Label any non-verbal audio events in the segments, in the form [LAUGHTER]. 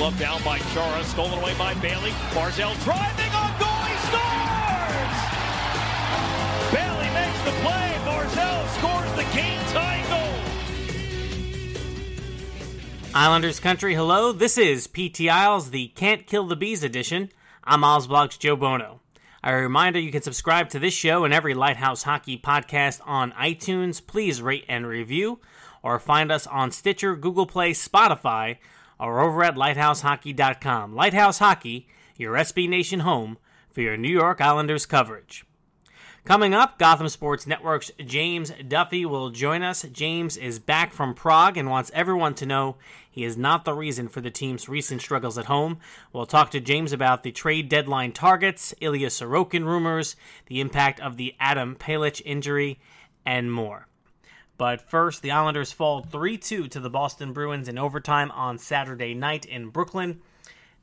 Glove down by Chara, stolen away by Bailey. Barzal driving on goal, he scores! Bailey makes the play. Barzal scores the game-tying goal. Islanders country, hello. This is PT Isles, the Can't Kill the Bees edition. I'm Isles Joe Bono. A reminder you can subscribe to this show and every Lighthouse Hockey podcast on iTunes. Please rate and review, or find us on Stitcher, Google Play, Spotify, or over at lighthousehockey.com. Lighthouse Hockey, your SB Nation home for your New York Islanders coverage. Coming up, Gotham Sports Network's James Duffy will join us. James is back from Prague and wants everyone to know he is not the reason for the team's recent struggles at home. We'll talk to James about the trade deadline targets, Ilya Sorokin rumors, the impact of the Adam Pelech injury, and more. But first, the Islanders fall 3 2 to the Boston Bruins in overtime on Saturday night in Brooklyn.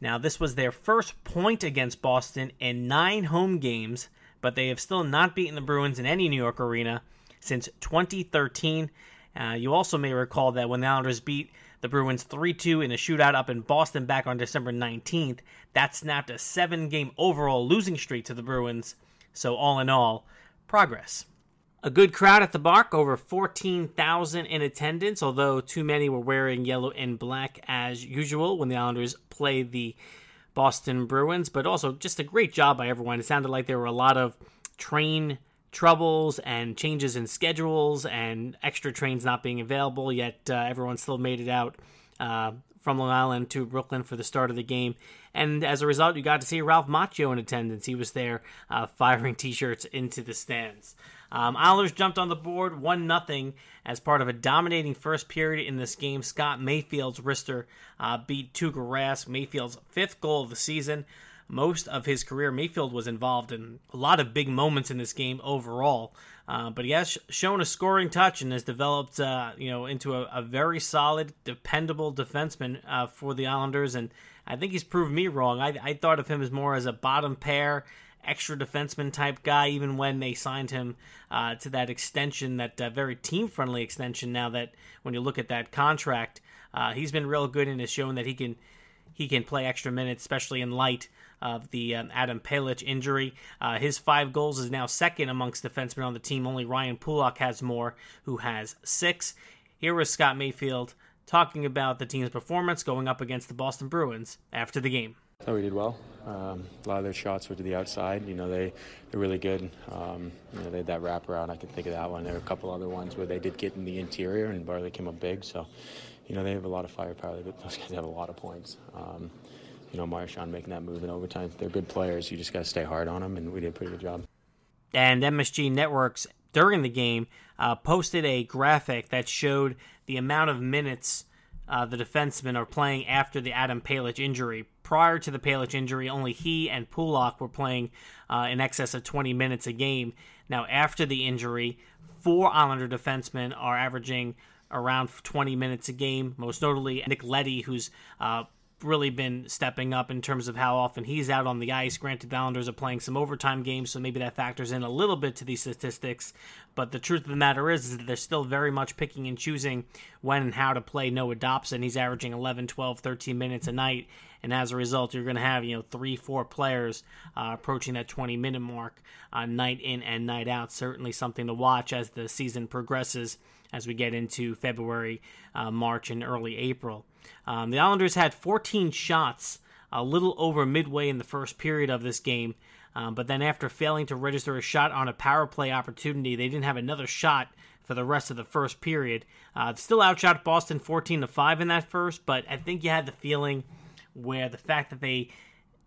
Now, this was their first point against Boston in nine home games, but they have still not beaten the Bruins in any New York arena since 2013. Uh, you also may recall that when the Islanders beat the Bruins 3 2 in a shootout up in Boston back on December 19th, that snapped a seven game overall losing streak to the Bruins. So, all in all, progress. A good crowd at the Bark, over 14,000 in attendance, although too many were wearing yellow and black as usual when the Islanders played the Boston Bruins, but also just a great job by everyone. It sounded like there were a lot of train troubles and changes in schedules and extra trains not being available, yet uh, everyone still made it out uh, from Long Island to Brooklyn for the start of the game. And as a result, you got to see Ralph Macchio in attendance. He was there uh, firing [LAUGHS] t shirts into the stands. Um, Islanders jumped on the board 1 0 as part of a dominating first period in this game. Scott Mayfield's wrister uh, beat Tuukka Rask, Mayfield's fifth goal of the season. Most of his career, Mayfield was involved in a lot of big moments in this game overall. Uh, but he has sh- shown a scoring touch and has developed, uh, you know, into a, a, very solid, dependable defenseman uh, for the Islanders. And I think he's proved me wrong. I, I thought of him as more as a bottom pair extra defenseman type guy, even when they signed him uh, to that extension, that uh, very team friendly extension. Now that when you look at that contract, uh, he's been real good and has shown that he can he can play extra minutes, especially in light of the um, Adam Pelech injury. Uh, his five goals is now second amongst defensemen on the team. Only Ryan Pulock has more, who has six. Here was Scott Mayfield talking about the team's performance going up against the Boston Bruins after the game. Thought we did well. Um, a lot of their shots were to the outside. You know, they, they're really good. Um, you know, they had that wraparound. I can think of that one. There were a couple other ones where they did get in the interior and Varly came up big. So, you know, they have a lot of firepower. [LAUGHS] Those guys have a lot of points. Um, you know, Marchand making that move in overtime. They're good players. You just got to stay hard on them, and we did a pretty good job. And MSG Networks during the game uh, posted a graphic that showed the amount of minutes uh, the defensemen are playing after the Adam Pelech injury. Prior to the Pelech injury, only he and Pulock were playing uh, in excess of 20 minutes a game. Now, after the injury, four Islander defensemen are averaging around 20 minutes a game. Most notably, Nick Leddy, who's uh, really been stepping up in terms of how often he's out on the ice. Granted, the Islanders are playing some overtime games, so maybe that factors in a little bit to these statistics. But the truth of the matter is, is that they're still very much picking and choosing when and how to play Noah Dobson. He's averaging 11, 12, 13 minutes a night. And as a result, you're going to have, you know, three, four players uh, approaching that 20 minute mark uh, night in and night out. Certainly something to watch as the season progresses as we get into February, uh, March, and early April. Um, the Islanders had 14 shots a little over midway in the first period of this game. Um, but then, after failing to register a shot on a power play opportunity, they didn't have another shot for the rest of the first period. Uh, still outshot Boston 14 to 5 in that first, but I think you had the feeling where the fact that they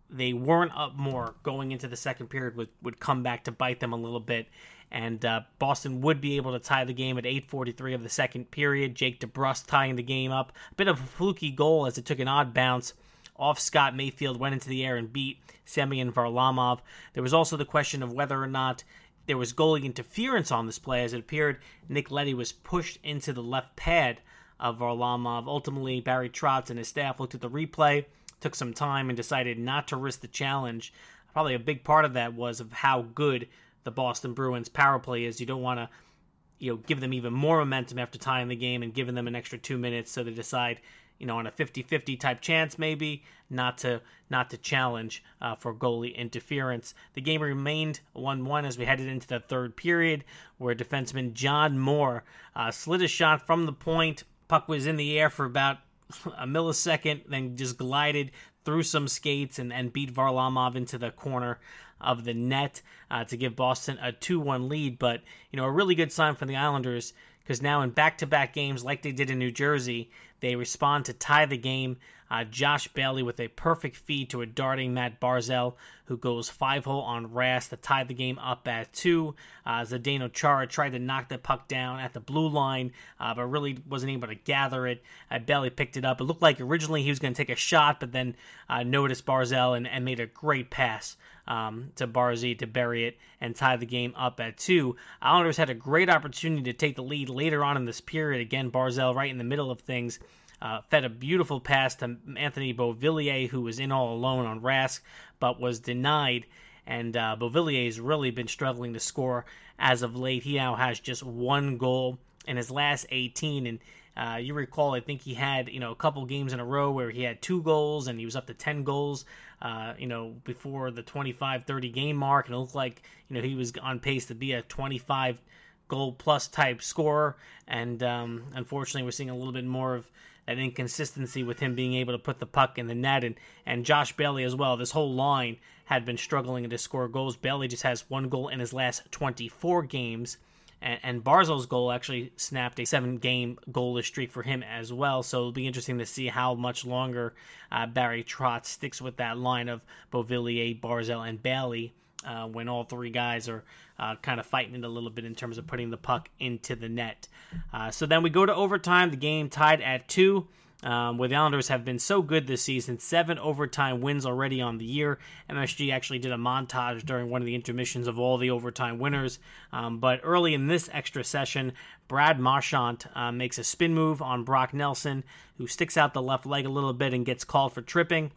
they weren't up more going into the second period would, would come back to bite them a little bit and uh, Boston would be able to tie the game at 8:43 of the second period. Jake DeBrusk tying the game up. A bit of a fluky goal as it took an odd bounce off Scott Mayfield, went into the air and beat Semyon Varlamov. There was also the question of whether or not there was goalie interference on this play, as it appeared Nick Leddy was pushed into the left pad of Varlamov. Ultimately, Barry Trotz and his staff looked at the replay, took some time, and decided not to risk the challenge. Probably a big part of that was of how good the Boston Bruins power play is. You don't want to, you know, give them even more momentum after tying the game and giving them an extra two minutes so they decide, you know, on a 50-50 type chance maybe not to not to challenge uh, for goalie interference. The game remained 1-1 as we headed into the third period, where defenseman John Moore uh, slid a shot from the point. Puck was in the air for about a millisecond, then just glided through some skates and, and beat Varlamov into the corner of the net uh, to give Boston a 2 1 lead. But, you know, a really good sign for the Islanders because now in back to back games, like they did in New Jersey, they respond to tie the game. Uh, Josh Bailey with a perfect feed to a darting Matt Barzal, who goes five hole on Rask to tie the game up at two. Uh, Zdeno Chara tried to knock the puck down at the blue line, uh, but really wasn't able to gather it. Uh, Bailey picked it up. It looked like originally he was going to take a shot, but then uh, noticed Barzal and, and made a great pass um, to Barzy to bury it and tie the game up at two. Islanders had a great opportunity to take the lead later on in this period. Again, Barzal right in the middle of things. Uh, fed a beautiful pass to Anthony Beauvillier, who was in all alone on Rask, but was denied. And uh, Beauvillier's really been struggling to score as of late. He now has just one goal in his last 18, and uh, you recall, I think he had you know a couple games in a row where he had two goals and he was up to 10 goals. Uh, you know before the 25-30 game mark, and it looked like you know he was on pace to be a 25 goal plus type scorer. And um, unfortunately, we're seeing a little bit more of that inconsistency with him being able to put the puck in the net and, and Josh Bailey as well. This whole line had been struggling to score goals. Bailey just has one goal in his last 24 games. And, and Barzal's goal actually snapped a seven game goalless streak for him as well. So it'll be interesting to see how much longer uh, Barry Trotz sticks with that line of Beauvillier, Barzal, and Bailey uh, when all three guys are uh, kind of fighting it a little bit in terms of putting the puck into the net. Uh, so then we go to overtime. The game tied at two. Um, where the Islanders have been so good this season, seven overtime wins already on the year. MSG actually did a montage during one of the intermissions of all the overtime winners. Um, but early in this extra session, Brad Marchand uh, makes a spin move on Brock Nelson, who sticks out the left leg a little bit and gets called for tripping.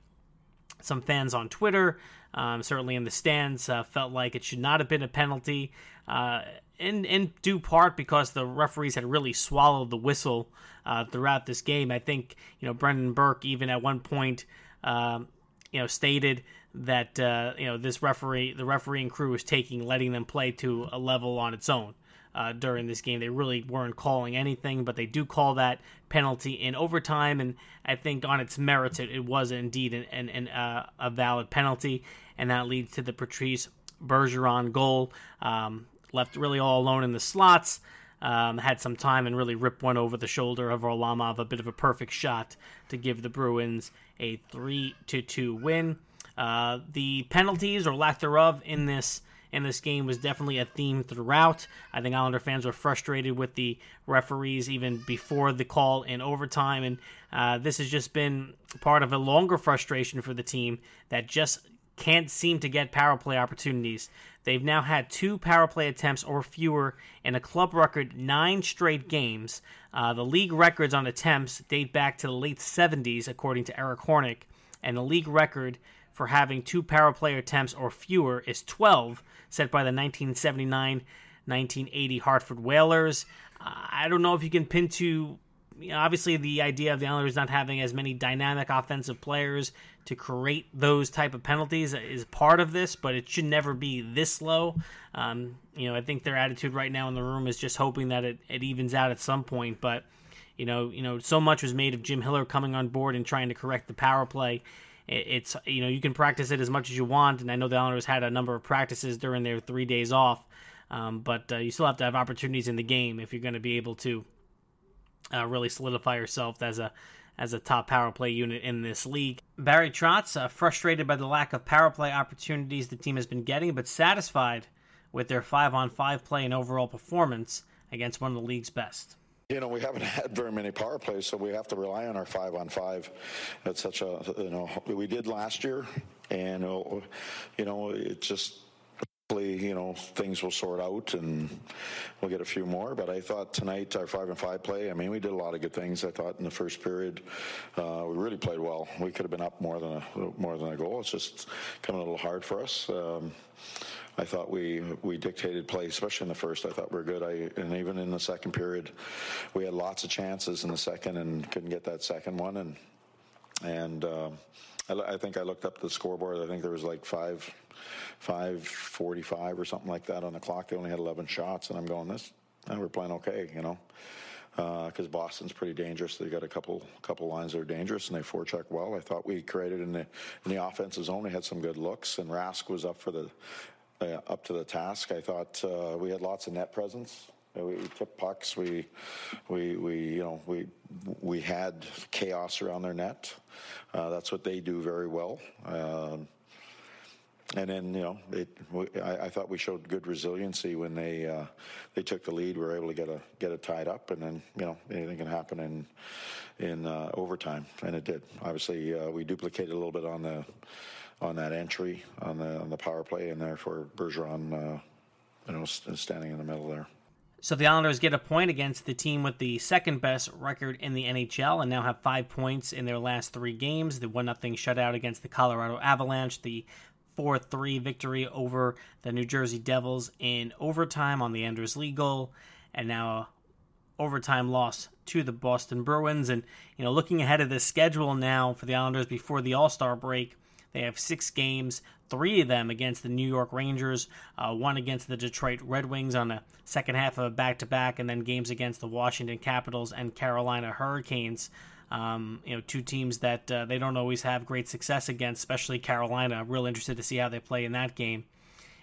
Some fans on Twitter um, certainly in the stands, uh, felt like it should not have been a penalty, uh, in in due part because the referees had really swallowed the whistle uh, throughout this game. I think you know Brendan Burke even at one point, um, you know, stated that uh, you know this referee, the refereeing crew was taking letting them play to a level on its own uh, during this game. They really weren't calling anything, but they do call that penalty in overtime, and I think on its merits, it, it was indeed an, an, an uh, a valid penalty, and that leads to the Patrice Bergeron goal. Um, left really all alone in the slots. um, had some time and really ripped one over the shoulder of Varlamov, a bit of a perfect shot to give the Bruins a three to two win. Uh, the penalties or lack thereof in this in this game was definitely a theme throughout. I think Islander fans were frustrated with the referees even before the call in overtime, and uh, this has just been part of a longer frustration for the team that just can't seem to get power play opportunities. They've now had two power play attempts or fewer in a club record nine straight games. Uh, the league records on attempts date back to the late 70s, according to Eric Hornick, and the league record for having two power play attempts or fewer is 12, set by the 1979 1980 Hartford Whalers. Uh, I don't know if you can pin to. You know, obviously, the idea of the Islanders not having as many dynamic offensive players to create those type of penalties is part of this, but it should never be this low. Um, you know, I think their attitude right now in the room is just hoping that it, it evens out at some point. But you know, you know, so much was made of Jim Hiller coming on board and trying to correct the power play it's you know you can practice it as much as you want, and I know the Islanders had a number of practices during their three days off, um, but uh, you still have to have opportunities in the game if you're going to be able to uh, really solidify herself as a as a top power play unit in this league. Barry Trotz, uh, frustrated by the lack of power play opportunities the team has been getting, but satisfied with their five on five play and overall performance against one of the league's best. You know, we haven't [LAUGHS] had very many power plays, so we have to rely on our five on five. That's such a, you know, we did last year, and, uh, you know, it just, you know, things will sort out and we'll get a few more. But I thought tonight, our five and five play, I mean, we did a lot of good things. I thought in the first period, uh, we really played well. We could have been up more than a, more than a goal. It's just coming a little hard for us. Um, I thought we we dictated play, especially in the first. I thought we were good. I and even in the second period, we had lots of chances in the second and couldn't get that second one. And and uh, I, I, think I looked up the scoreboard. I think there was like five five forty five or something like that on the clock. They only had eleven shots, and I'm going this. And we're playing okay, you know because uh, Boston's pretty dangerous. They got a couple couple lines that are dangerous, and they forecheck well. I thought we created in the in the offensive zone. We had some good looks, and Rask was up for the uh, up to the task. I thought uh, we had lots of net presence. Uh, we, took pucks. We, we, we, you know, we, we had chaos around their net. Uh, that's what they do very well. Um, and then, you know, it, I, I, thought we showed good resiliency when they uh, they took the lead. We were able to get a get it tied up, and then you know anything can happen in in uh, overtime, and it did. Obviously, we duplicated a little bit on the on that entry on the on the power play, and therefore Bergeron, uh, you know, standing in the middle there. So the Islanders get a point against the team with the second best record in the NHL, and now have five points in their last three games. The one nothing shutout against the Colorado Avalanche, the 4 3 victory over the New Jersey Devils in overtime on the Anders Lee goal, and now a overtime loss to the Boston Bruins. And, you know, looking ahead of the schedule now for the Islanders before the All Star break, they have six games, three of them against the New York Rangers, uh, one against the Detroit Red Wings on the second half of a back to back, and then games against the Washington Capitals and Carolina Hurricanes. Um, you know, two teams that uh, they don't always have great success against, especially Carolina. Real interested to see how they play in that game.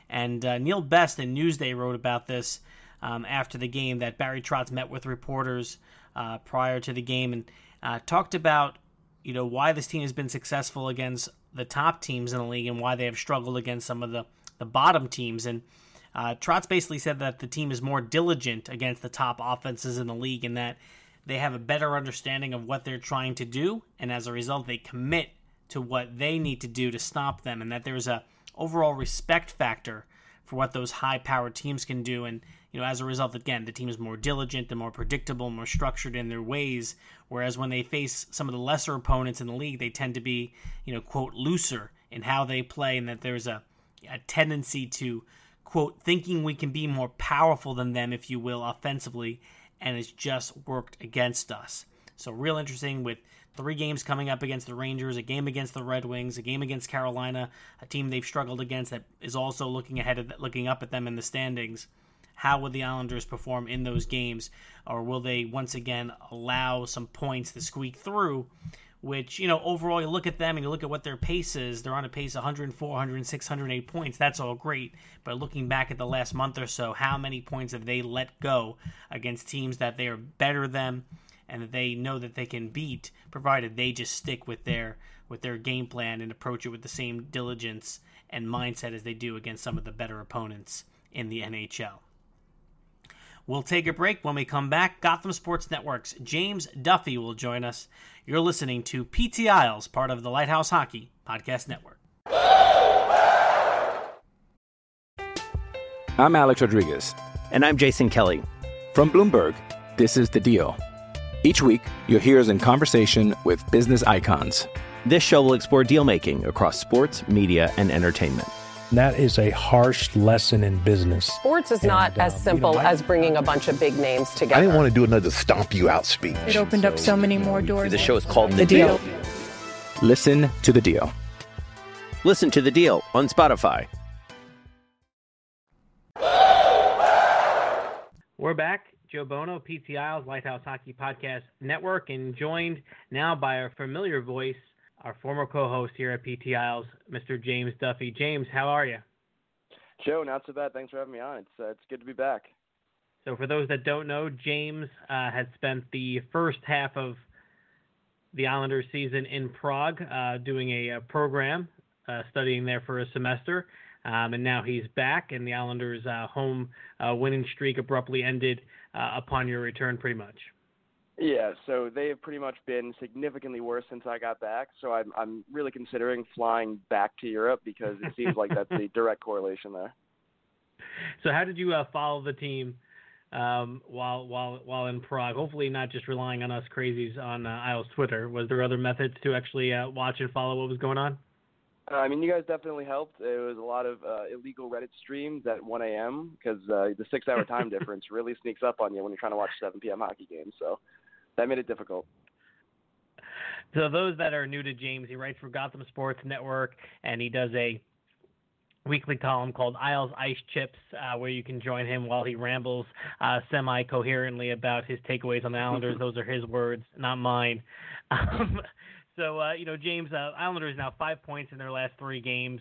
And uh, Neil Best in Newsday wrote about this um, after the game that Barry Trotz met with reporters uh, prior to the game and uh, talked about you know why this team has been successful against the top teams in the league and why they have struggled against some of the, the bottom teams. And uh, Trotz basically said that the team is more diligent against the top offenses in the league and that they have a better understanding of what they're trying to do. And as a result, they commit to what they need to do to stop them. And that there's a overall respect factor for what those high powered teams can do. And, you know, as a result, again, the team is more diligent and more predictable, more structured in their ways. Whereas when they face some of the lesser opponents in the league, they tend to be, you know, quote, looser in how they play, and that there's a, a tendency to, quote, thinking we can be more powerful than them, if you will, offensively, and it's just worked against us. So, real interesting with three games coming up against the Rangers, a game against the Red Wings, a game against Carolina, a team they've struggled against that is also looking ahead of looking up at them in the standings. How will the Islanders perform in those games, or will they once again allow some points to squeak through which, you know, overall you look at them and you look at what their pace is, they're on a pace 104, 106, 108 points. That's all great. But looking back at the last month or so, how many points have they let go against teams that they are better than and that they know that they can beat, provided they just stick with their with their game plan and approach it with the same diligence and mindset as they do against some of the better opponents in the NHL. We'll take a break. When we come back, Gotham Sports Network's James Duffy will join us. You're listening to PT Isles, part of the Lighthouse Hockey Podcast Network. I'm Alex Rodriguez. And I'm Jason Kelly. From Bloomberg, this is The Deal. Each week, you'll hear us in conversation with business icons. This show will explore deal making across sports, media, and entertainment. That is a harsh lesson in business. Sports is not And, uh, as simple you know, I- as bringing a bunch of big names together. I didn't want to do another stomp you out speech. It opened up so many more doors. The show is called The, The Deal. Listen to The Deal. Listen to The Deal on Spotify. We're back. Joe Bono, PT Isles, Lighthouse Hockey Podcast Network, and joined now by our familiar voice, our former co-host here at PT Isles, Mr. James Duffy. James, how are you? Joe, not so bad. Thanks for having me on. It's uh, it's good to be back. So, for those that don't know, James uh, had spent the first half of the Islanders season in Prague uh, doing a, a program, uh, studying there for a semester. Um, and now he's back, and the Islanders' uh, home uh, winning streak abruptly ended uh, upon your return, pretty much. Yeah, so they have pretty much been significantly worse since I got back. So I'm I'm really considering flying back to Europe because it seems like that's the [LAUGHS] direct correlation there. So, how did you uh, follow the team um, while while while in Prague? Hopefully, not just relying on us crazies on uh, Isles Twitter. Was there other methods to actually uh, watch and follow what was going on? Uh, I mean, you guys definitely helped. It was a lot of uh, illegal Reddit streams at 1 a.m. because uh, the six-hour time [LAUGHS] difference really sneaks up on you when you're trying to watch 7 p.m. hockey games. So that made it difficult. So those that are new to James, he writes for Gotham Sports Network, and he does a weekly column called Isles Ice Chips, uh, where you can join him while he rambles uh, semi-coherently about his takeaways on the Islanders. [LAUGHS] Those are his words, not mine. [LAUGHS] Um, so uh, you know, James, uh, Islanders now five points in their last three games.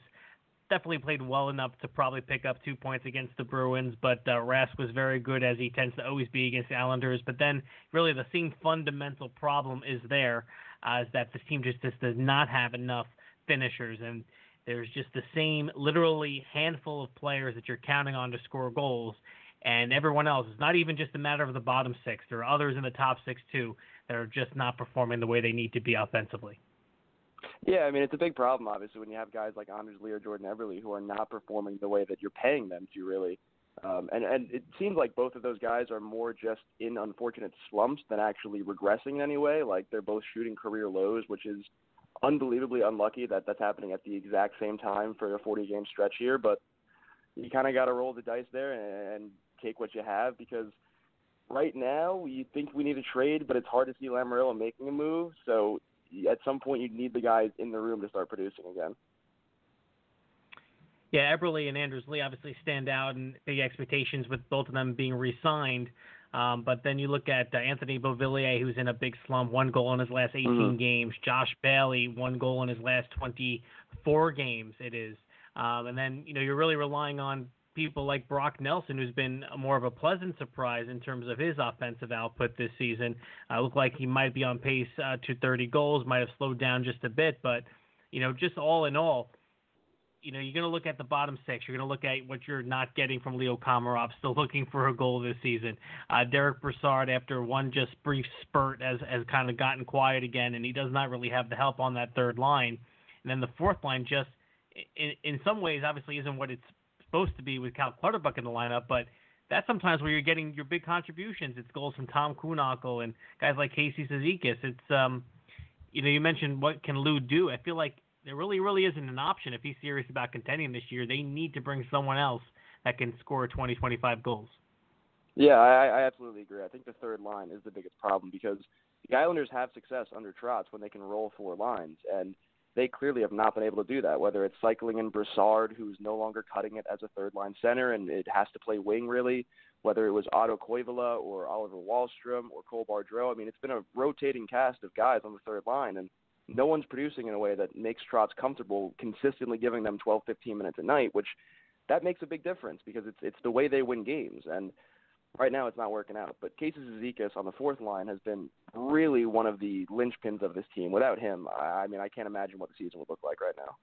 Definitely played well enough to probably pick up two points against the Bruins, but uh, Rask was very good as he tends to always be against the Islanders. But then, really, the same fundamental problem is there, uh, is that this team just, just does not have enough finishers, and there's just the same literally handful of players that you're counting on to score goals, and everyone else. It's not even just a matter of the bottom six. There are others in the top six too that are just not performing the way they need to be offensively. Yeah, I mean it's a big problem obviously when you have guys like Anders Lee or Jordan Eberle who are not performing the way that you're paying them to really. Um, and and it seems like both of those guys are more just in unfortunate slumps than actually regressing in any way. Like they're both shooting career lows, which is unbelievably unlucky that that's happening at the exact same time for a 40 game stretch here. But you kind of got to roll the dice there and, and take what you have because right now you think we need a trade, but it's hard to see Lamoriello making a move. So at some point you need the guys in the room to start producing again. Yeah, Eberle and Anders Lee obviously stand out and big expectations with both of them being re-signed. Um, but then you look at uh, Anthony Beauvillier, who's in a big slump, one goal in his last 18 Mm-hmm. games. Josh Bailey, one goal in his last 24 games. It is, um, and then you know you're really relying on people like Brock Nelson, who's been more of a pleasant surprise in terms of his offensive output this season. Uh, looked like he might be on pace uh, to 30 goals, might have slowed down just a bit, but you know, just all in all, you know, you're going to look at the bottom six. You're going to look at what you're not getting from Leo Komarov, still [LAUGHS] looking for a goal this season. Uh, Derek Brassard, after one just brief spurt, has, has kind of gotten quiet again, and he does not really have the help on that third line. And then the fourth line just, in, in some ways, obviously isn't what it's supposed to be with Cal Clutterbuck in the lineup, but that's sometimes where you're getting your big contributions. It's goals from Tom Kuhnhackl and guys like Casey Cizikas. It's, um, you know, you mentioned what can Lou do. I feel like there really, really isn't an option if he's serious about contending this year. They need to bring someone else that can score 20, 25 goals. Yeah, I, I absolutely agree. I think the third line is the biggest problem because the Islanders have success under Trotz when they can roll four lines, and they clearly have not been able to do that. Whether it's cycling in Brassard, who's no longer cutting it as a third line center, and it has to play wing really. Whether it was Otto Koivula or Oliver Wahlstrom or Cole Bardreau, I mean, it's been a rotating cast of guys on the third line, and no one's producing in a way that makes Trotz comfortable consistently giving them 12, 15 minutes a night, which that makes a big difference because it's it's the way they win games. And right now it's not working out. But Casey Cizikas on the fourth line has been really one of the linchpins of this team. Without him, I, I mean, I can't imagine what the season would look like right now.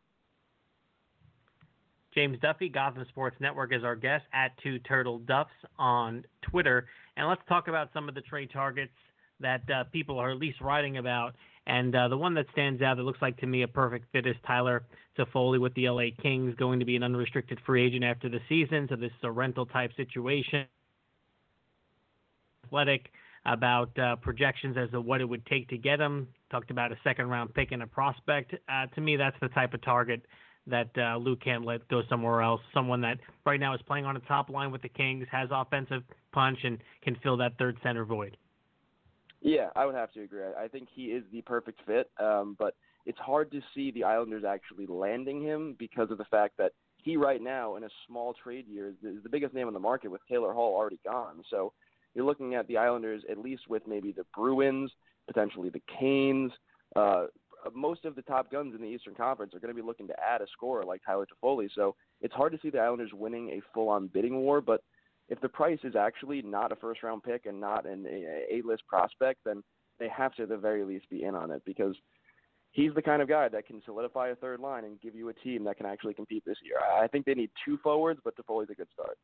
James Duffy, Gotham Sports Network, is our guest at Two Turtle Duffs on Twitter. And let's talk about some of the trade targets that uh, people are at least writing about. And uh, the one that stands out that looks like to me a perfect fit is Tyler Toffoli with the LA Kings, going to be an unrestricted free agent after the season. So this is a rental type situation. Athletic about uh, projections as to what it would take to get him. Talked about a second round pick and a prospect. Uh, to me, that's the type of target that uh, Luke can't let go somewhere else. Someone that right now is playing on a top line with the Kings, has offensive punch, and can fill that third center void. Yeah, I would have to agree. I think he is the perfect fit, um, but it's hard to see the Islanders actually landing him because of the fact that he right now in a small trade year the, is the biggest name on the market with Taylor Hall already gone. So you're looking at the Islanders at least with maybe the Bruins, potentially the Canes. Uh, most of the top guns in the Eastern Conference are going to be looking to add a scorer like Tyler Toffoli. So it's hard to see the Islanders winning a full-on bidding war. But if the price is actually not a first-round pick and not an A-list prospect, then they have to at the very least be in on it because he's the kind of guy that can solidify a third line and give you a team that can actually compete this year. I think they need two forwards, but Toffoli's a good start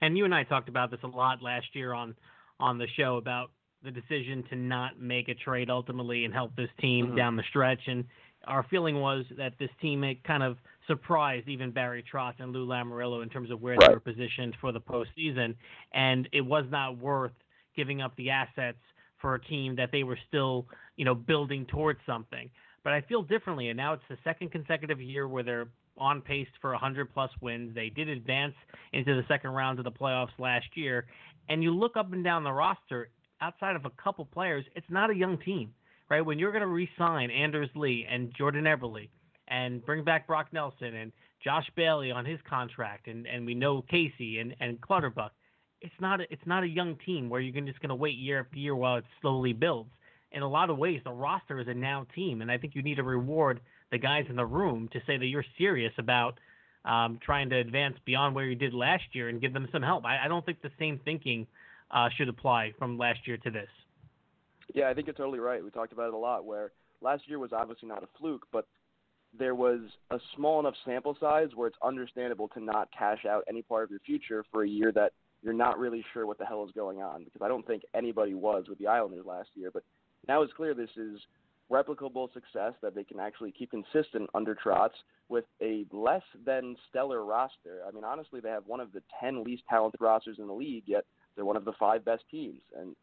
and you and I talked about this a lot last year on on the show about the decision to not make a trade ultimately and help this team mm-hmm. down the stretch. And our feeling was that this team had kind of surprised even Barry Trotz and Lou Lamoriello in terms of where right. they were positioned for the postseason, and it was not worth giving up the assets for a team that they were still, you know, building towards something. But I feel differently, and now it's the second consecutive year where they're on pace for 100 plus wins. They did advance into the second round of the playoffs last year. And you look up and down the roster, outside of a couple players, it's not a young team, right? When you're going to re-sign Anders Lee and Jordan Eberle and bring back Brock Nelson and Josh Bailey on his contract, and, and we know Casey and, and Clutterbuck, it's not a, it's not a young team where you're just going to wait year after year while it slowly builds. In a lot of ways, the roster is a now team, and I think you need to reward – the guys in the room to say that you're serious about um, trying to advance beyond where you did last year and give them some help. I, I don't think the same thinking uh, should apply from last year to this. Yeah, I think you're totally right. We talked about it a lot. Where last year was obviously not a fluke, but there was a small enough sample size where it's understandable to not cash out any part of your future for a year that you're not really sure what the hell is going on. Because I don't think anybody was with the Islanders last year, but now it's clear this is replicable success that they can actually keep consistent under Trotz with a less than stellar roster. I mean, honestly, they have one of the 10 least talented rosters in the league, yet they're one of the five best teams. And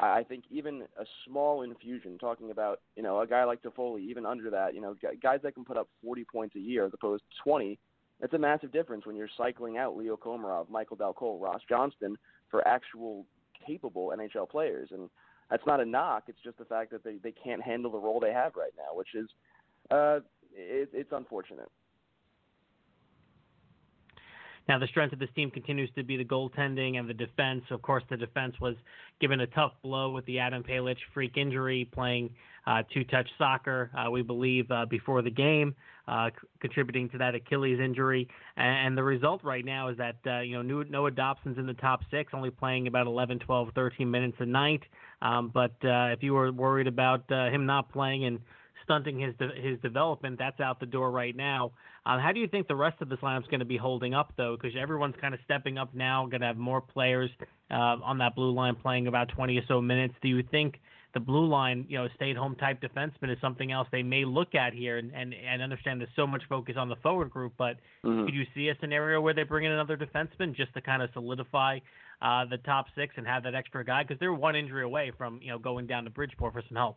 I think even a small infusion, talking about, you know, a guy like Toffoli, even under that, you know, guys that can put up 40 points a year as opposed to 20, that's a massive difference when you're cycling out Leo Komarov, Michael Dal Colle, Ross Johnston for actual capable NHL players. And that's not a knock. It's just the fact that they, they can't handle the role they have right now, which is uh, it, it's unfortunate. Now, the strength of this team continues to be the goaltending and the defense. Of course, the defense was given a tough blow with the Adam Pelech freak injury, playing uh, two-touch soccer, uh, we believe, uh, before the game, uh, c- contributing to that Achilles injury. And, and, the result right now is that uh, you know Noah Dobson's in the top six, only playing about 11, 12, 13 minutes a night. Um, but uh, if you were worried about him not playing and stunting his de- his development. That's out the door right now. Um, how do you think the rest of this lineup's going to be holding up though? Because everyone's kind of stepping up now, going to have more players uh, on that blue line playing about 20 or so minutes. Do you think the blue line, you know, stay-at-home type defenseman is something else they may look at here? And and, and understand there's so much focus on the forward group, but mm-hmm. could you see a scenario where they bring in another defenseman just to kind of solidify? Uh, the top six and have that extra guy because they're one injury away from you know going down to Bridgeport for some help.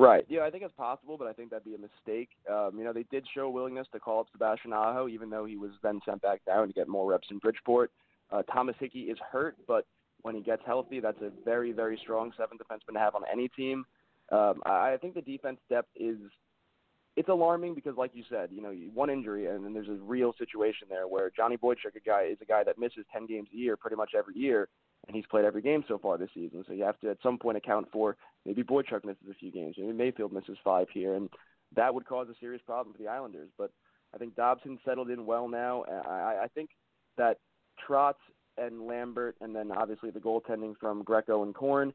Right. Yeah, I think it's possible, but I think that'd be a mistake. Um, you know, they did show willingness to call up Sebastian Aho, even though he was then sent back down to get more reps in Bridgeport. Uh, Thomas Hickey is hurt, but when he gets healthy, that's a very, very strong seventh defenseman to have on any team. Um, I, I think the defense depth is it's alarming because, like you said, you know, one injury and then there's a real situation there where Johnny Boychuk, a guy, is a guy that misses ten games a year, pretty much every year, and he's played every game so far this season. So you have to at some point account for maybe Boychuk misses a few games, maybe Mayfield misses five here, and that would cause a serious problem for the Islanders. But I think Dobson settled in well now. I, I think that Trotz and Lambert, and then obviously the goaltending from Greco and Korn,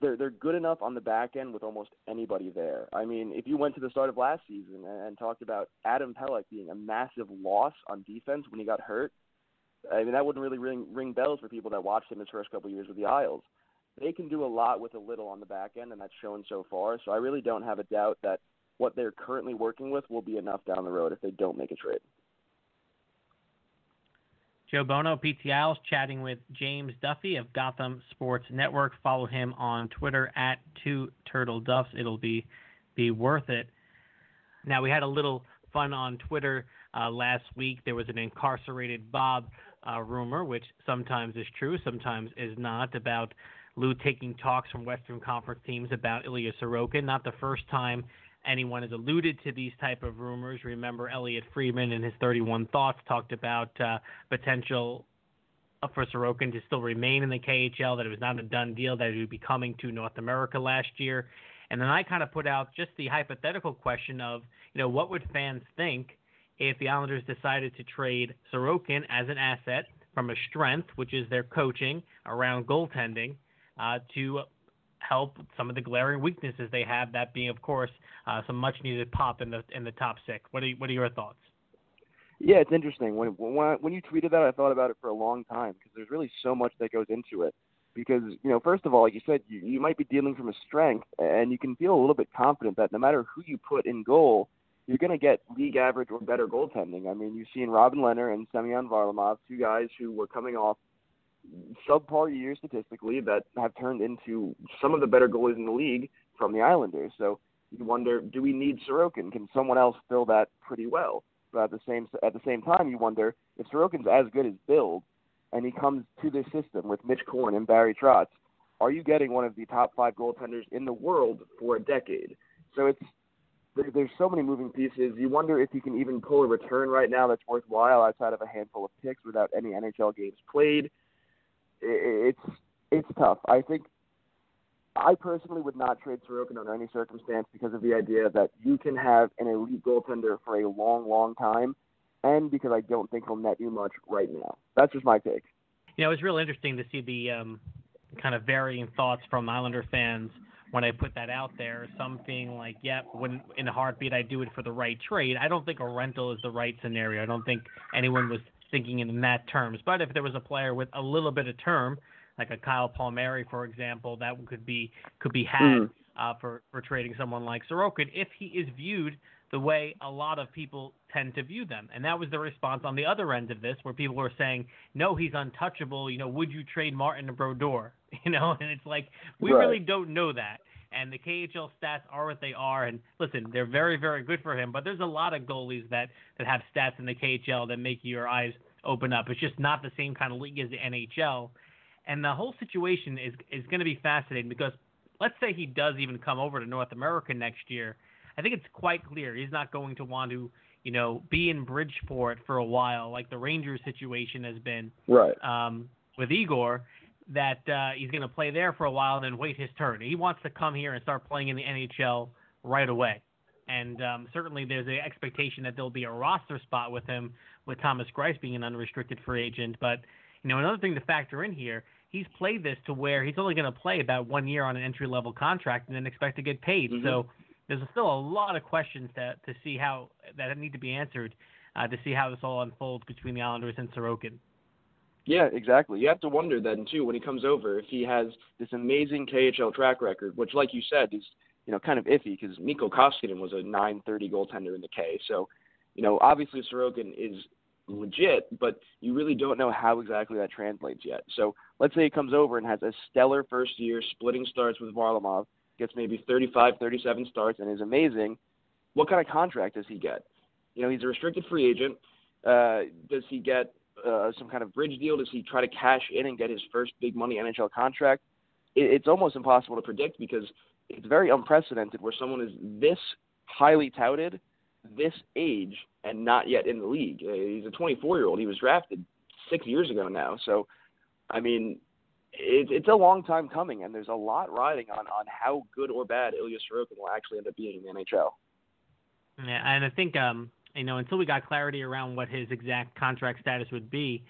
they're they're good enough on the back end with almost anybody there. I mean, if you went to the start of last season and, and talked about Adam Pelech being a massive loss on defense when he got hurt, I mean that wouldn't really ring ring bells for people that watched him his first couple of years with the Isles. They can do a lot with a little on the back end, and that's shown so far. So I really don't have a doubt that what they're currently working with will be enough down the road if they don't make a trade. Joe Bono, PT Isles, chatting with James Duffy of Gotham Sports Network. Follow him on Twitter at two turtle duffs. It'll be be worth it. Now we had a little fun on Twitter uh, last week. There was an incarcerated Bob uh, rumor, which sometimes is true, sometimes is not, about Lou taking talks from Western Conference teams about Ilya Sorokin. Not the first time anyone has alluded to these type of rumors. Remember, Elliotte Friedman in his 31 Thoughts talked about uh, potential for Sorokin to still remain in the KHL, that it was not a done deal, that he would be coming to North America last year. And then I kind of put out just the hypothetical question of, you know, what would fans think if the Islanders decided to trade Sorokin as an asset from a strength, which is their coaching around goaltending, uh, to help some of the glaring weaknesses they have. That being, of course, uh, some much needed pop in the in the top six. What are what are your thoughts? Yeah, it's interesting. When when I, when you tweeted that, I thought about it for a long time because there's really so much that goes into it. Because you know, first of all, like you said, you, you might be dealing from a strength, and you can feel a little bit confident that no matter who you put in goal, you're going to get league average or better goaltending. I mean, you've seen Robin Lehner and Semyon Varlamov, two guys who were coming off subpar years statistically that have turned into some of the better goalies in the league from the Islanders. So you wonder, do we need Sorokin? Can someone else fill that pretty well? But at the same at the same time, you wonder if Sorokin's as good as billed, and he comes to this system with Mitch Korn and Barry Trotz, are you getting one of the top five goaltenders in the world for a decade? So it's there, there's so many moving pieces. You wonder if you can even pull a return right now that's worthwhile outside of a handful of picks without any NHL games played it's it's tough. I think I personally would not trade Sorokin under any circumstance because of the idea that you can have an elite goaltender for a long, long time, and because I don't think he'll net you much right now. That's just my take. You know, it was real interesting to see the um, kind of varying thoughts from Islander fans when I put that out there. Some being like, "Yep, yeah, when in a heartbeat, I'd do it for the right trade." I don't think a rental is the right scenario. I don't think anyone was thinking in that terms. But if there was a player with a little bit of term, like a Kyle Palmieri, for example, that could be could be had mm. uh, for for trading someone like Sorokin if he is viewed the way a lot of people tend to view them. And that was the response on the other end of this, where people were saying, "No, he's untouchable. You know, would you trade Martin Brodeur?" [LAUGHS] You know, and it's like we right. really don't know that and the KHL stats are what they are. And listen, they're very, very good for him. But there's a lot of goalies that that have stats in the KHL that make your eyes open up. It's just not the same kind of league as the NHL. And the whole situation is is going to be fascinating because let's say he does even come over to North America next year. I think it's quite clear he's not going to want to, you know, be in Bridgeport for a while like the Rangers situation has been. Right. Um, with Igor, that uh, he's going to play there for a while and then wait his turn. He wants to come here and start playing in the NHL right away. And um, certainly there's an expectation that there'll be a roster spot with him, with Thomas Greiss being an unrestricted free agent. But, you know, another thing to factor in here, he's played this to where he's only going to play about one year on an entry level contract and then expect to get paid. Mm-hmm. So there's still a lot of questions to, to see how that need to be answered uh, to see how this all unfolds between the Islanders and Sorokin. Yeah, exactly. You have to wonder then too when he comes over if he has this amazing KHL track record, which, like you said, is you know kind of iffy because Mikko Koskinen was a 930 goaltender in the K. So, you know, obviously Sorokin is legit, but you really don't know how exactly that translates yet. So let's say he comes over and has a stellar first year, splitting starts with Varlamov, gets maybe 35, 37 starts, and is amazing. What kind of contract does he get? You know, he's a restricted free agent. Uh, does he get uh, some kind of bridge deal? Does he try to cash in and get his first big money NHL contract? It, it's almost impossible to predict because it's very unprecedented where someone is this highly touted, this age, and not yet in the league. Uh, he's a 24 year old. He was drafted six years ago now. So, I mean, it, it's a long time coming, and there's a lot riding on on how good or bad Ilya Sorokin will actually end up being in the NHL. Yeah, and I think um, you know until we got clarity around what his exact contract status would be,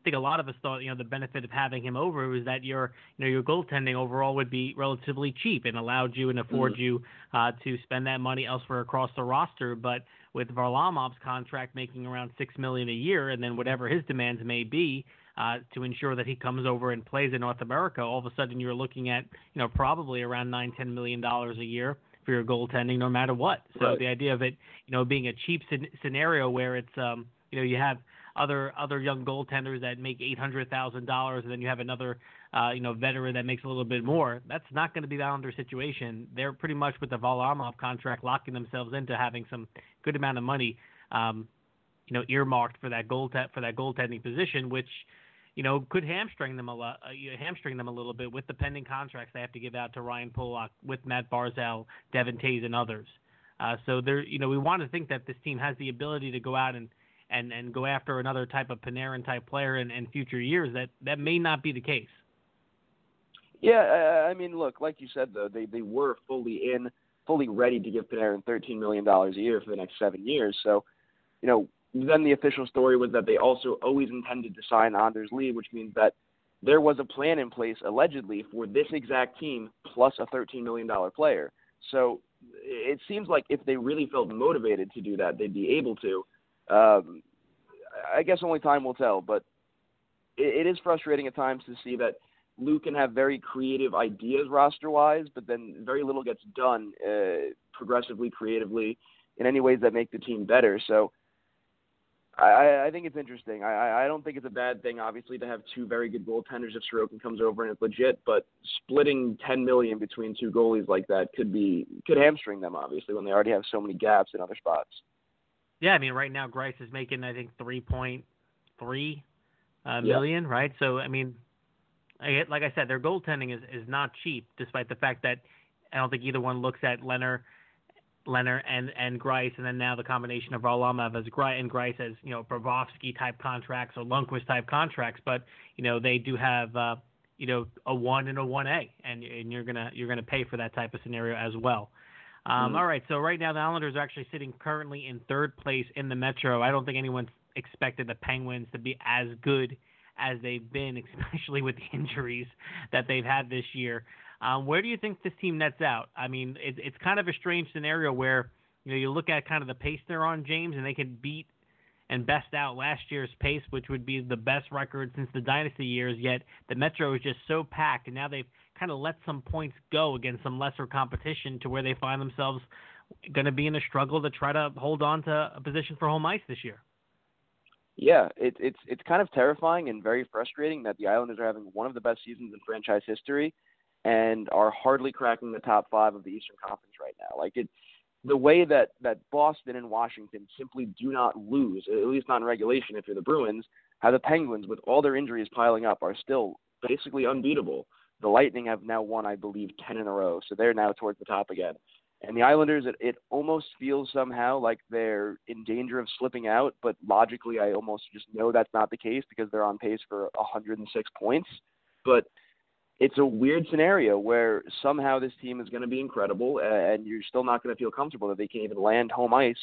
I think a lot of us thought, you know, the benefit of having him over was that your, you know, your goaltending overall would be relatively cheap and allowed you and afford Mm-hmm. you uh, to spend that money elsewhere across the roster. But with Varlamov's contract making around six million a year, and then whatever his demands may be uh, to ensure that he comes over and plays in North America, all of a sudden you're looking at, you know, probably around nine, ten million dollars a year for your goaltending, no matter what. So Right. the idea of it, you know, being a cheap scen- scenario where it's, um, you know, you have other other young goaltenders that make eight hundred thousand dollars, and then you have another uh, you know veteran that makes a little bit more. That's not going to be the Islander situation. They're pretty much with the Varlamov contract locking themselves into having some good amount of money, um, you know, earmarked for that goal for that goaltending position, which you know could hamstring them a lot, uh, hamstring them a little bit with the pending contracts they have to give out to Ryan Pulock, with Matt Barzal, Devon Toews, and others. Uh, so there, you know, we want to think that this team has the ability to go out and and and go after another type of Panarin type player in, in future years. That that may not be the case. Yeah, I I mean, look, like you said though, they they were fully in, fully ready to give Panarin thirteen million dollars a year for the next seven years. So, you know, then the official story was that they also always intended to sign Anders Lee, which means that there was a plan in place allegedly for this exact team plus a thirteen million dollar player. So it seems like if they really felt motivated to do that, they'd be able to. Um, I guess only time will tell, but it, it is frustrating at times to see that Lou can have very creative ideas roster wise, but then very little gets done uh, progressively, creatively, in any ways that make the team better. So I, I think it's interesting. I, I don't think it's a bad thing, obviously, to have two very good goaltenders if Sorokin comes over and it's legit. But splitting ten million between two goalies like that could be could hamstring them, obviously, when they already have so many gaps in other spots. Yeah, I mean, right now Greiss is making I think three point three uh, Yeah. million, right? So I mean, I, like I said, their goaltending is is not cheap, despite the fact that I don't think either one looks at Lehner, Lehner and and Greiss, and then now the combination of Varlamov as Greiss and Greiss as you know Bobrovsky type contracts or Lundqvist type contracts, but you know they do have uh, you know a one and a one A, and and you're gonna you're gonna pay for that type of scenario as well. Um, Mhm. All right, so right now the Islanders are actually sitting currently in third place in the Metro. I don't think anyone expected the Penguins to be as good as they've been, [LAUGHS] especially with the injuries that they've had this year. Um, where do you think this team nets out? I mean, it, it's kind of a strange scenario where you know you look at kind of the pace they're on, James, and they can beat and best out last year's pace, which would be the best record since the dynasty years. Yet the Metro is just so packed, and now they've kind of let some points go against some lesser competition to where they find themselves going to be in a struggle to try to hold on to a position for home ice this year. Yeah, it, it's it's kind of terrifying and very frustrating that the Islanders are having one of the best seasons in franchise history, and are hardly cracking the top five of the Eastern Conference right now. Like it, the way that that Boston and Washington simply do not lose, at least not in regulation. If you're the Bruins, how the Penguins, with all their injuries piling up, are still basically unbeatable. The Lightning have now won, I believe, ten in a row, so they're now towards the top again. And the Islanders, it, it almost feels somehow like they're in danger of slipping out, but logically, I almost just know that's not the case because they're on pace for 106 points. But it's a weird scenario where somehow this team is going to be incredible, and you're still not going to feel comfortable that they can even land home ice,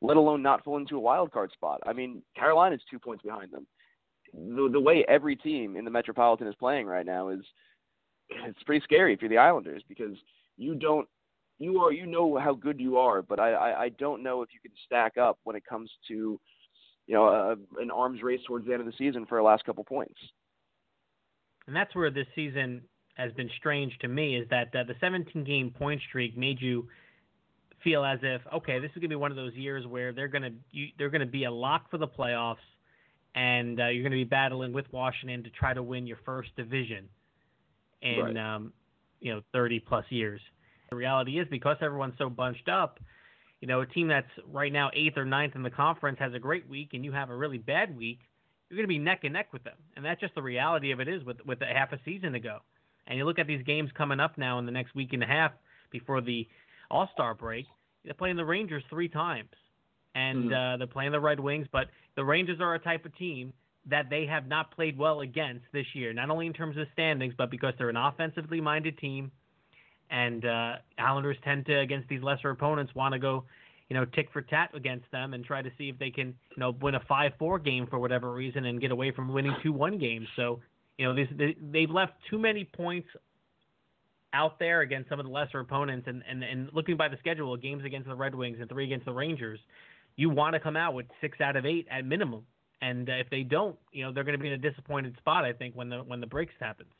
let alone not fall into a wild card spot. I mean, Carolina's two points behind them. The, the way every team in the Metropolitan is playing right now is it's pretty scary if you're the Islanders because you don't you are you know how good you are, but I, I I don't know if you can stack up when it comes to you know a, an arms race towards the end of the season for a last couple points. And that's where this season has been strange to me is that uh, the 17 game point streak made you feel as if okay, this is going to be one of those years where they're going to you, they're going to be a lock for the playoffs, and uh, you're going to be battling with Washington to try to win your first division in Right. um, you know 30 plus years. The reality is because everyone's so bunched up, you know, a team that's right now eighth or ninth in the conference has a great week, and you have a really bad week. You're going to be neck and neck with them, and that's just the reality of it. Is with with a half a season to go, and you look at these games coming up now in the next week and a half before the All Star break. They're playing the Rangers three times, and Mhm. uh, they're playing the Red Wings. But the Rangers are a type of team that they have not played well against this year, not only in terms of standings, but because they're an offensively minded team. And uh, Islanders tend to, against these lesser opponents, want to go, you know, tick for tat against them and try to see if they can, you know, win a 5 4 game for whatever reason and get away from winning 2 1 games. So, you know, they, they've left too many points out there against some of the lesser opponents. And, and, and looking by the schedule, games against the Red Wings and three against the Rangers, you want to come out with six out of eight at minimum. And uh, if they don't, you know, they're going to be in a disappointed spot. I think when the when the breaks happens.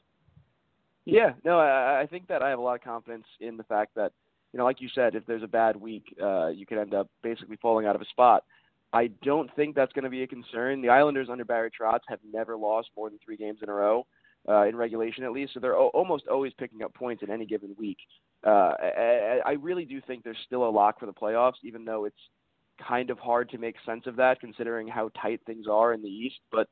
Yeah, no, I, I think that I have a lot of confidence in the fact that, you know, like you said, if there's a bad week, uh, you could end up basically falling out of a spot. I don't think that's going to be a concern. The Islanders under Barry Trotz have never lost more than three games in a row, uh, in regulation at least, so they're o- almost always picking up points in any given week. Uh, I, I really do think there's still a lock for the playoffs, even though it's kind of hard to make sense of that considering how tight things are in the East. But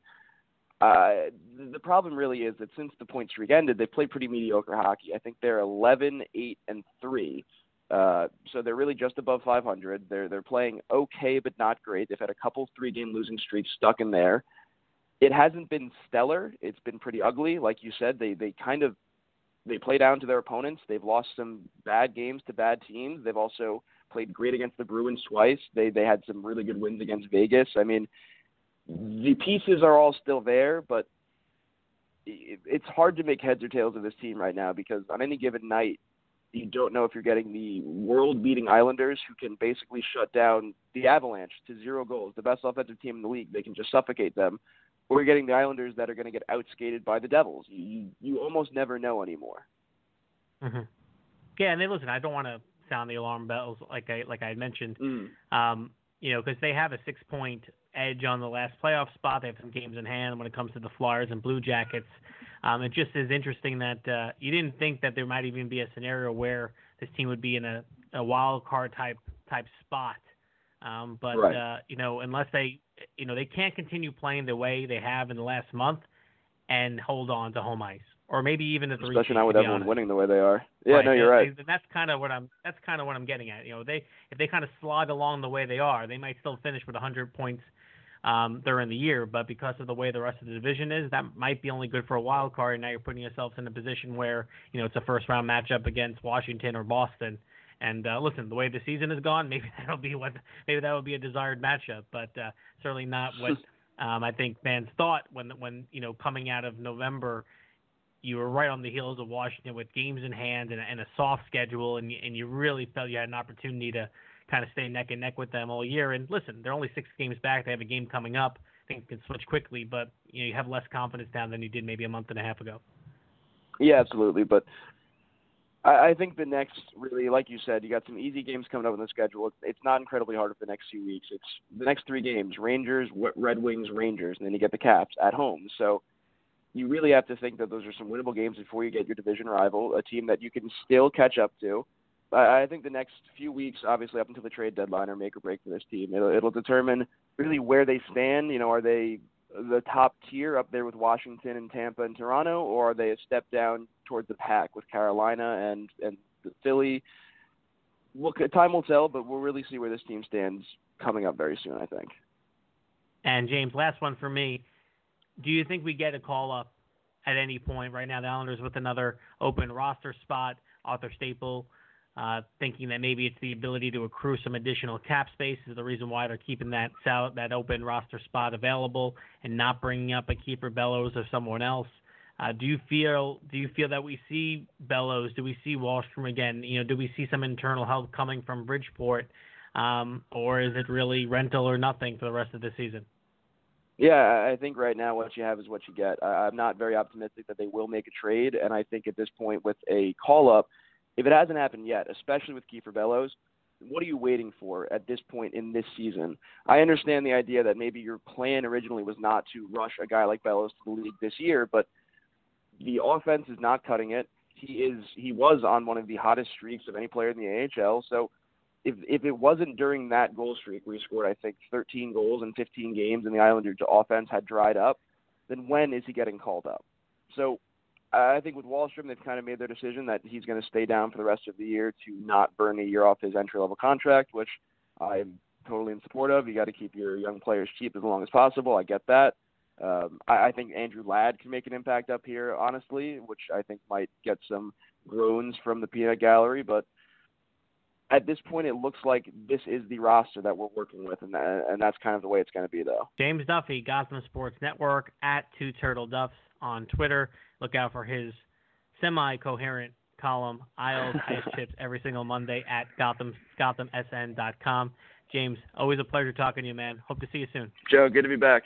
uh, the problem really is that since the point streak ended, they've played pretty mediocre hockey. I think they're 11, 8, and 3. Uh, so they're really just above 500. They're they're playing okay, but not great. They've had a couple three-game losing streaks stuck in there. It hasn't been stellar. It's been pretty ugly, like you said. They they kind of they play down to their opponents. They've lost some bad games to bad teams. They've also played great against the Bruins twice. They they had some really good wins against Vegas. I mean, the pieces are all still there, but it's hard to make heads or tails of this team right now because on any given night, you don't know if you're getting the world-beating Islanders who can basically shut down the Avalanche to zero goals, the best offensive team in the league. They can just suffocate them, or you're getting the Islanders that are going to get outskated by the Devils. You you almost never know anymore. Mm-hmm. Yeah, and they listen. I don't want to sound the alarm bells like I like I mentioned. Mm. Um, you know, because they have a six point edge on the last playoff spot. They have some games in hand when it comes to the Flyers and Blue Jackets. Um, it just is interesting that uh, you didn't think that there might even be a scenario where this team would be in a, a wild card type type spot. Um, but right. uh, you know, unless they, you know, they can't continue playing the way they have in the last month and hold on to home ice or maybe even the three. Especially not with everyone honest. winning the way they are. Yeah, right. no, you're right. And that's kind of what I'm. That's kind of what I'm getting at. You know, they if they kind of slog along the way they are, they might still finish with 100 points um, during the year. But because of the way the rest of the division is, that might be only good for a wild card. And now you're putting yourselves in a position where you know it's a first round matchup against Washington or Boston. And uh, listen, the way the season has gone, [LAUGHS] maybe that'll be what maybe that would be a desired matchup, but uh, certainly not what um, I think fans thought when when you know coming out of November you were right on the heels of Washington with games in hand and, and a soft schedule, and and you really felt you had an opportunity to kind of stay neck and neck with them all year. And listen, they're only six games back. They have a game coming up. I think can switch quickly, but you know you have less confidence now than you did maybe a month and a half ago. Yeah, absolutely. But I, I think the next really, like you said, you got some easy games coming up in the schedule. It's, it's not incredibly hard for the next few weeks. It's the next three games: Rangers, Red Wings, Rangers, and then you get the Caps at home. So you really have to think that those are some winnable games before you get your division rival, a team that you can still catch up to. I, think the next few weeks, obviously up until the trade deadline, are make or break for this team. It'll, it'll determine really where they stand. You know, are they the top tier up there with Washington and Tampa and Toronto, or are they a step down towards the pack with Carolina and and Philly? Well, time will tell, but we'll really see where this team stands coming up very soon. I think. And James, last one for me do you think we get a call up at any point right now? The Islanders with another open roster spot, Arthur Staple, uh, thinking that maybe it's the ability to accrue some additional cap space is the reason why they're keeping that sal- that open roster spot available and not bringing up a Kiefer Bellows or someone else. Uh, do you feel do you feel that we see Bellows? Do we see Wahlstrom again? You know, do we see some internal help coming from Bridgeport, um, or is it really rental or nothing for the rest of the season? Yeah, I think right now what you have is what you get. I'm not very optimistic that they will make a trade, and I think at this point with a call up, if it hasn't happened yet, especially with Kiefer Bellows, what are you waiting for at this point in this season? I understand the idea that maybe your plan originally was not to rush a guy like Bellows to the league this year, but the offense is not cutting it. He is he was on one of the hottest streaks of any player in the AHL, so if if it wasn't during that goal streak where he scored, I think 13 goals in 15 games, and the Islanders' offense had dried up, then when is he getting called up? So I think with Wahlstrom, they've kind of made their decision that he's going to stay down for the rest of the year to not burn a year off his entry level contract, which I'm totally in support of. You got to keep your young players cheap as long as possible. I get that. Um, I, I think Andrew Ladd can make an impact up here, honestly, which I think might get some groans from the peanut gallery. But at this point, it looks like this is the roster that we're working with, and and that's kind of the way it's going to be, though. James Duffy, Gotham Sports Network at Two Turtle Duffs on Twitter. Look out for his semi-coherent column, Isles [LAUGHS] Ice Chips, every single Monday at Gotham GothamSN.com. James, always a pleasure talking to you, man. Hope to see you soon. Joe, good to be back.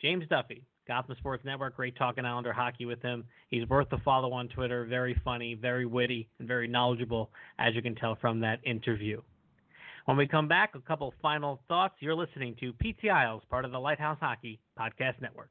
James Duffy, Gotham Sports Network. Great talking Islander hockey with him. He's worth the follow on Twitter. Very funny, very witty, and very knowledgeable, as you can tell from that interview. When we come back, a couple final thoughts. You're listening to PT Isles, part of the Lighthouse Hockey Podcast Network.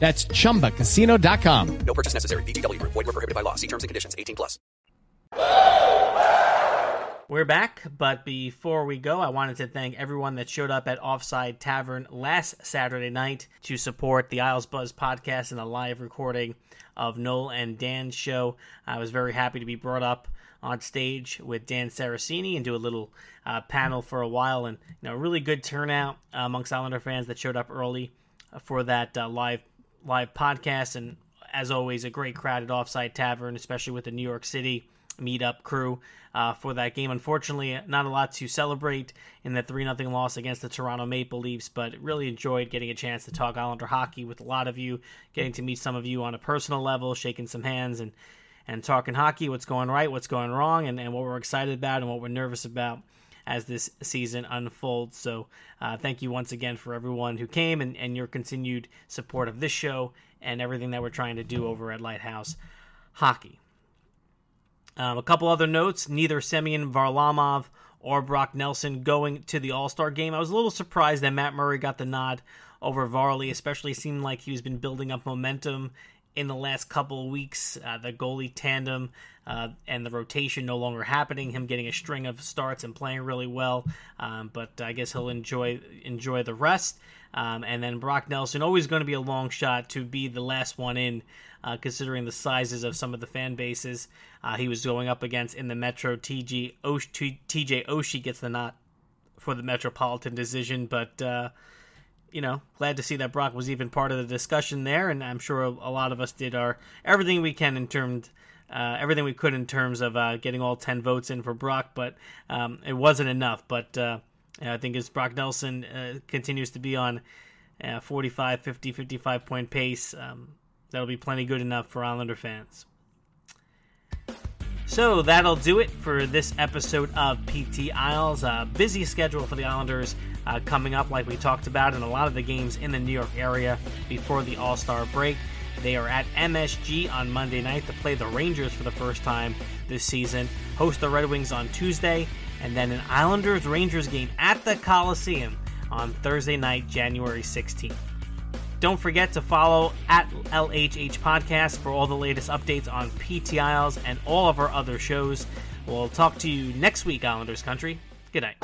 That's ChumbaCasino.com. No purchase necessary. VGW. Void were prohibited by law. See terms and conditions. 18 plus. We're back, but before we go, I wanted to thank everyone that showed up at Offside Tavern last Saturday night to support the Isles Buzz podcast and a live recording of Noel and Dan's show. I was very happy to be brought up on stage with Dan Saraceni and do a little uh, panel for a while, and you know, really good turnout uh, amongst Islander fans that showed up early for that uh, live live podcast. And as always, a great crowd at Offside Tavern, especially with the New York City meetup crew uh, for that game. Unfortunately, not a lot to celebrate in the 3 0 loss against the Toronto Maple Leafs, but really enjoyed getting a chance to talk Islander hockey with a lot of you, getting to meet some of you on a personal level, shaking some hands, and, and talking hockey, what's going right, what's going wrong, and, and what we're excited about and what we're nervous about as this season unfolds. So, uh, thank you once again for everyone who came and, and your continued support of this show and everything that we're trying to do over at Lighthouse Hockey. Um, a couple other notes neither Semyon Varlamov or Brock Nelson going to the All Star game. I was a little surprised that Matt Murray got the nod over Varley, especially seemed like he's been building up momentum in the last couple of weeks. Uh, the goalie tandem uh, and the rotation no longer happening. Him getting a string of starts and playing really well, um, but I guess he'll enjoy enjoy the rest. Um, and then Brock Nelson, always going to be a long shot to be the last one in, uh, considering the sizes of some of the fan bases uh, he was going up against in the Metro. TG TJ Oshie gets the nod for the Metropolitan decision, but uh, you know, glad to see that Brock was even part of the discussion there, and I'm sure a lot of us did our everything we can in terms. Uh, everything we could in terms of uh, getting all 10 votes in for Brock, but um, it wasn't enough. But uh, I think as Brock Nelson uh, continues to be on 45, 50, 55 point pace, um, that'll be plenty good enough for Islander fans. So that'll do it for this episode of PT Isles. Uh, busy schedule for the Islanders uh, coming up, like we talked about, and a lot of the games in the New York area before the All Star break. They are at MSG on Monday night to play the Rangers for the first time this season, host the Red Wings on Tuesday, and then an Islanders Rangers game at the Coliseum on Thursday night, January 16th. Don't forget to follow at LHH Podcast for all the latest updates on PT Isles and all of our other shows. We'll talk to you next week, Islanders Country. Good night.